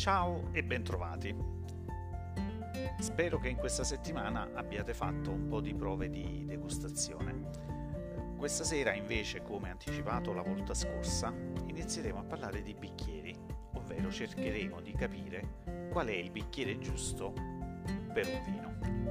Ciao e bentrovati. Spero che in questa settimana abbiate fatto un po' di prove di degustazione. Questa sera invece, come anticipato la volta scorsa, inizieremo a parlare di bicchieri, ovvero cercheremo di capire qual è il bicchiere giusto per un vino.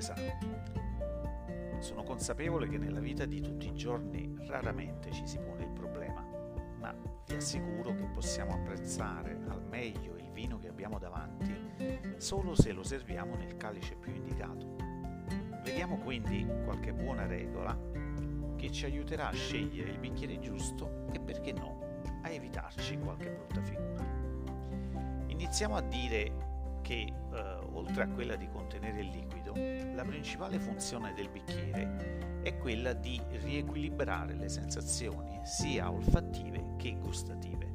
Sarà? Sono consapevole che nella vita di tutti i giorni raramente ci si pone il problema, ma vi assicuro che possiamo apprezzare al meglio il vino che abbiamo davanti solo se lo serviamo nel calice più indicato. Vediamo quindi qualche buona regola che ci aiuterà a scegliere il bicchiere giusto e perché no, a evitarci qualche brutta figura. Iniziamo a dire che eh, oltre a quella di contenere il liquido, la principale funzione del bicchiere è quella di riequilibrare le sensazioni sia olfattive che gustative.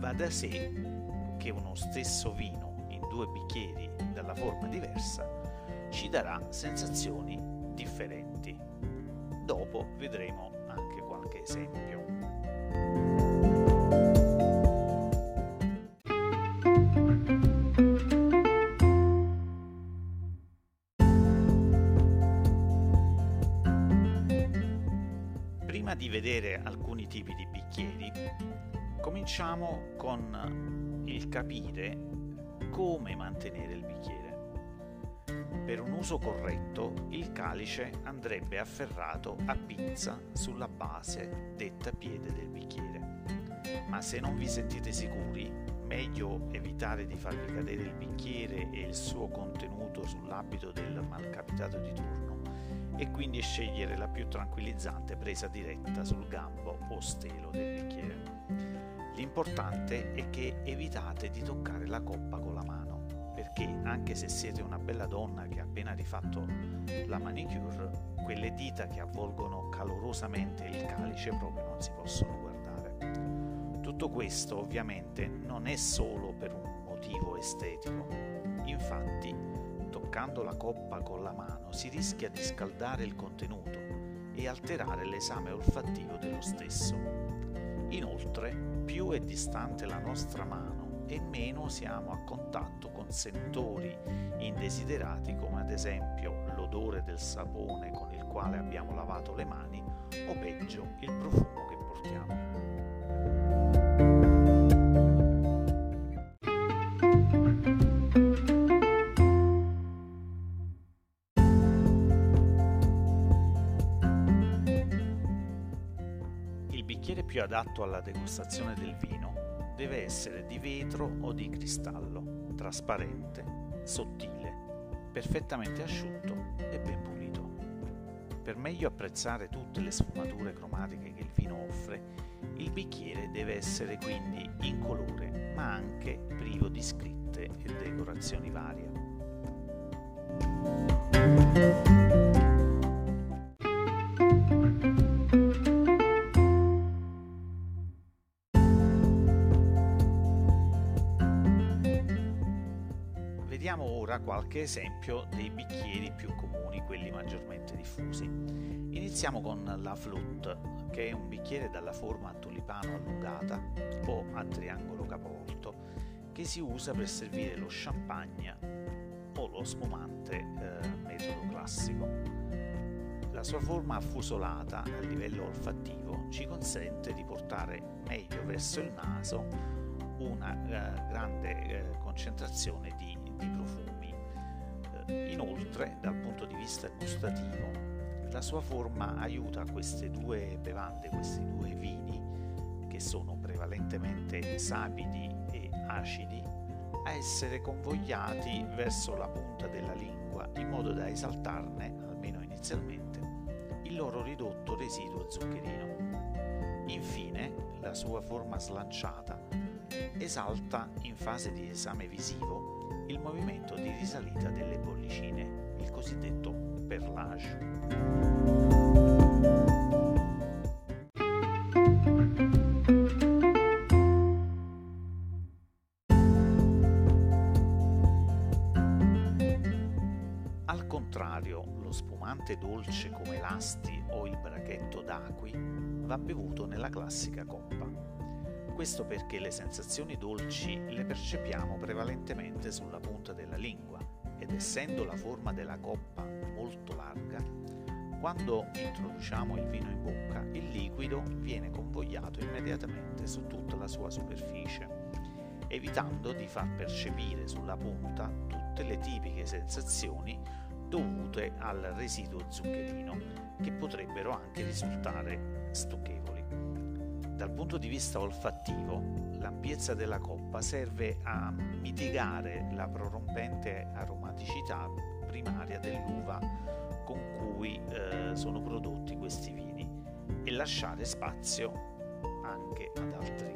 Va da sé che uno stesso vino in due bicchieri dalla forma diversa ci darà sensazioni differenti. Dopo vedremo anche qualche esempio. Prima di vedere alcuni tipi di bicchieri, cominciamo con il capire come mantenere il bicchiere. Per un uso corretto, il calice andrebbe afferrato a pinza sulla base detta piede del bicchiere. Ma se non vi sentite sicuri, meglio evitare di farvi cadere il bicchiere e il suo contenuto sull'abito del malcapitato di turno e quindi scegliere la più tranquillizzante presa diretta sul gambo o stelo del bicchiere. L'importante è che evitate di toccare la coppa con la mano, perché anche se siete una bella donna che ha appena rifatto la manicure, quelle dita che avvolgono calorosamente il calice proprio non si possono guardare. Tutto questo ovviamente non è solo per un motivo estetico, infatti toccando la coppa con la mano si rischia di scaldare il contenuto e alterare l'esame olfattivo dello stesso. Inoltre, più è distante la nostra mano e meno siamo a contatto con sentori indesiderati come ad esempio l'odore del sapone con il quale abbiamo lavato le mani o peggio il profumo che portiamo. Bicchiere più adatto alla degustazione del vino deve essere di vetro o di cristallo, trasparente, sottile, perfettamente asciutto e ben pulito. Per meglio apprezzare tutte le sfumature cromatiche che il vino offre, il bicchiere deve essere quindi incolore, ma anche privo di scritte e decorazioni varie. Vediamo ora qualche esempio dei bicchieri più comuni, quelli maggiormente diffusi. Iniziamo con la flute, che è un bicchiere dalla forma a tulipano allungata o a triangolo capovolto, che si usa per servire lo champagne o lo spumante eh, metodo classico. La sua forma affusolata a livello olfattivo ci consente di portare meglio verso il naso una eh, grande eh, concentrazione di di profumi. Eh, inoltre, dal punto di vista gustativo, la sua forma aiuta queste due bevande, questi due vini, che sono prevalentemente sapidi e acidi, a essere convogliati verso la punta della lingua in modo da esaltarne, almeno inizialmente, il loro ridotto residuo zuccherino. Infine, la sua forma slanciata esalta in fase di esame visivo il movimento di risalita delle bollicine, il cosiddetto perlage. Al contrario, lo spumante dolce come l'asti o il brachetto d'acqui va bevuto nella classica coppa. Questo perché le sensazioni dolci le percepiamo prevalentemente sulla punta della lingua ed essendo la forma della coppa molto larga, quando introduciamo il vino in bocca, il liquido viene convogliato immediatamente su tutta la sua superficie, evitando di far percepire sulla punta tutte le tipiche sensazioni dovute al residuo zuccherino, che potrebbero anche risultare stucchevoli. Dal punto di vista olfattivo, l'ampiezza della coppa serve a mitigare la prorompente aromaticità primaria dell'uva con cui eh, sono prodotti questi vini e lasciare spazio anche ad altri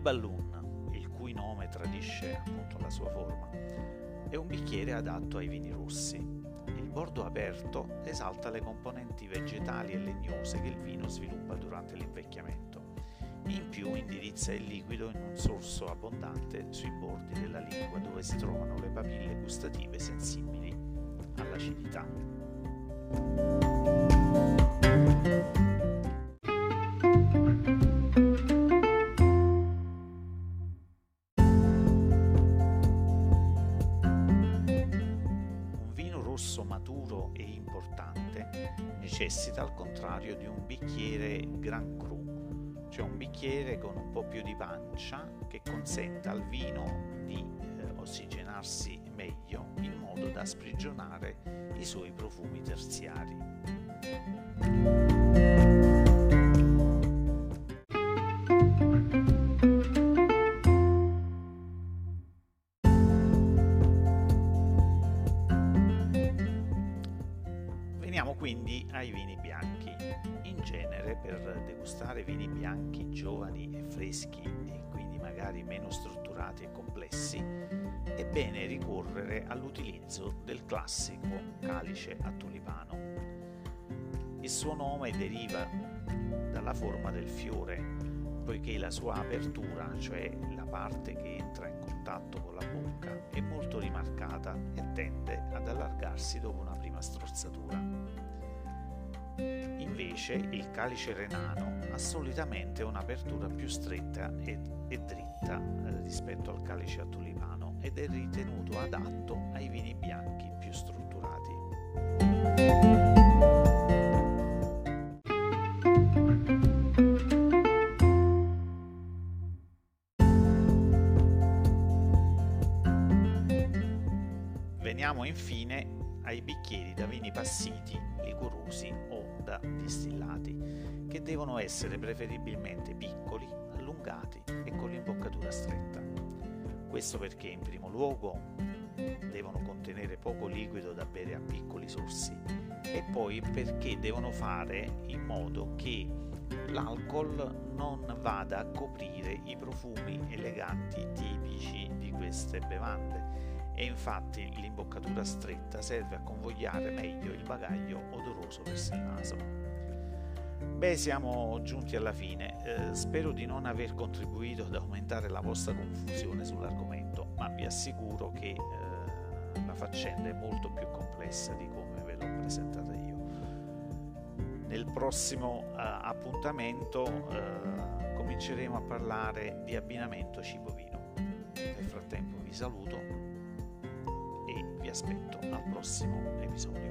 balloon, il cui nome tradisce appunto la sua forma, è un bicchiere adatto ai vini rossi il bordo aperto esalta le componenti vegetali e legnose che il vino sviluppa durante l'invecchiamento. In più indirizza il liquido in un sorso abbondante sui bordi della lingua dove si trovano le papille gustative sensibili all'acidità. Rosso maturo e importante necessita al contrario di un bicchiere Grand Cru, cioè un bicchiere con un po' più di pancia che consenta al vino di eh, ossigenarsi meglio in modo da sprigionare i suoi profumi terziari. Veniamo quindi ai vini bianchi. In genere per degustare vini bianchi giovani e freschi e quindi magari meno strutturati e complessi è bene ricorrere all'utilizzo del classico calice a tulipano. Il suo nome deriva dalla forma del fiore, poiché la sua apertura, cioè la parte che entra in contatto con la bocca, è molto rimarcata e tende ad allargarsi dopo una prima strozzatura. Invece il calice renano ha solitamente un'apertura più stretta e, e dritta eh, rispetto al calice a tulipano ed è ritenuto adatto ai vini bianchi più strutturati. Veniamo infine ai bicchieri da vini passiti, liquorosi o da distillati, che devono essere preferibilmente piccoli, allungati e con l'imboccatura stretta. Questo perché in primo luogo devono contenere poco liquido da bere a piccoli sorsi e poi perché devono fare in modo che l'alcol non vada a coprire i profumi eleganti tipici di queste bevande e infatti l'imboccatura stretta serve a convogliare meglio il bagaglio odoroso verso il naso. Beh, siamo giunti alla fine. Eh, spero di non aver contribuito ad aumentare la vostra confusione sull'argomento, ma vi assicuro che eh, la faccenda è molto più complessa di come ve l'ho presentata io. Nel prossimo eh, appuntamento eh, cominceremo a parlare di abbinamento cibo-vino. Nel frattempo vi saluto aspetto al prossimo episodio.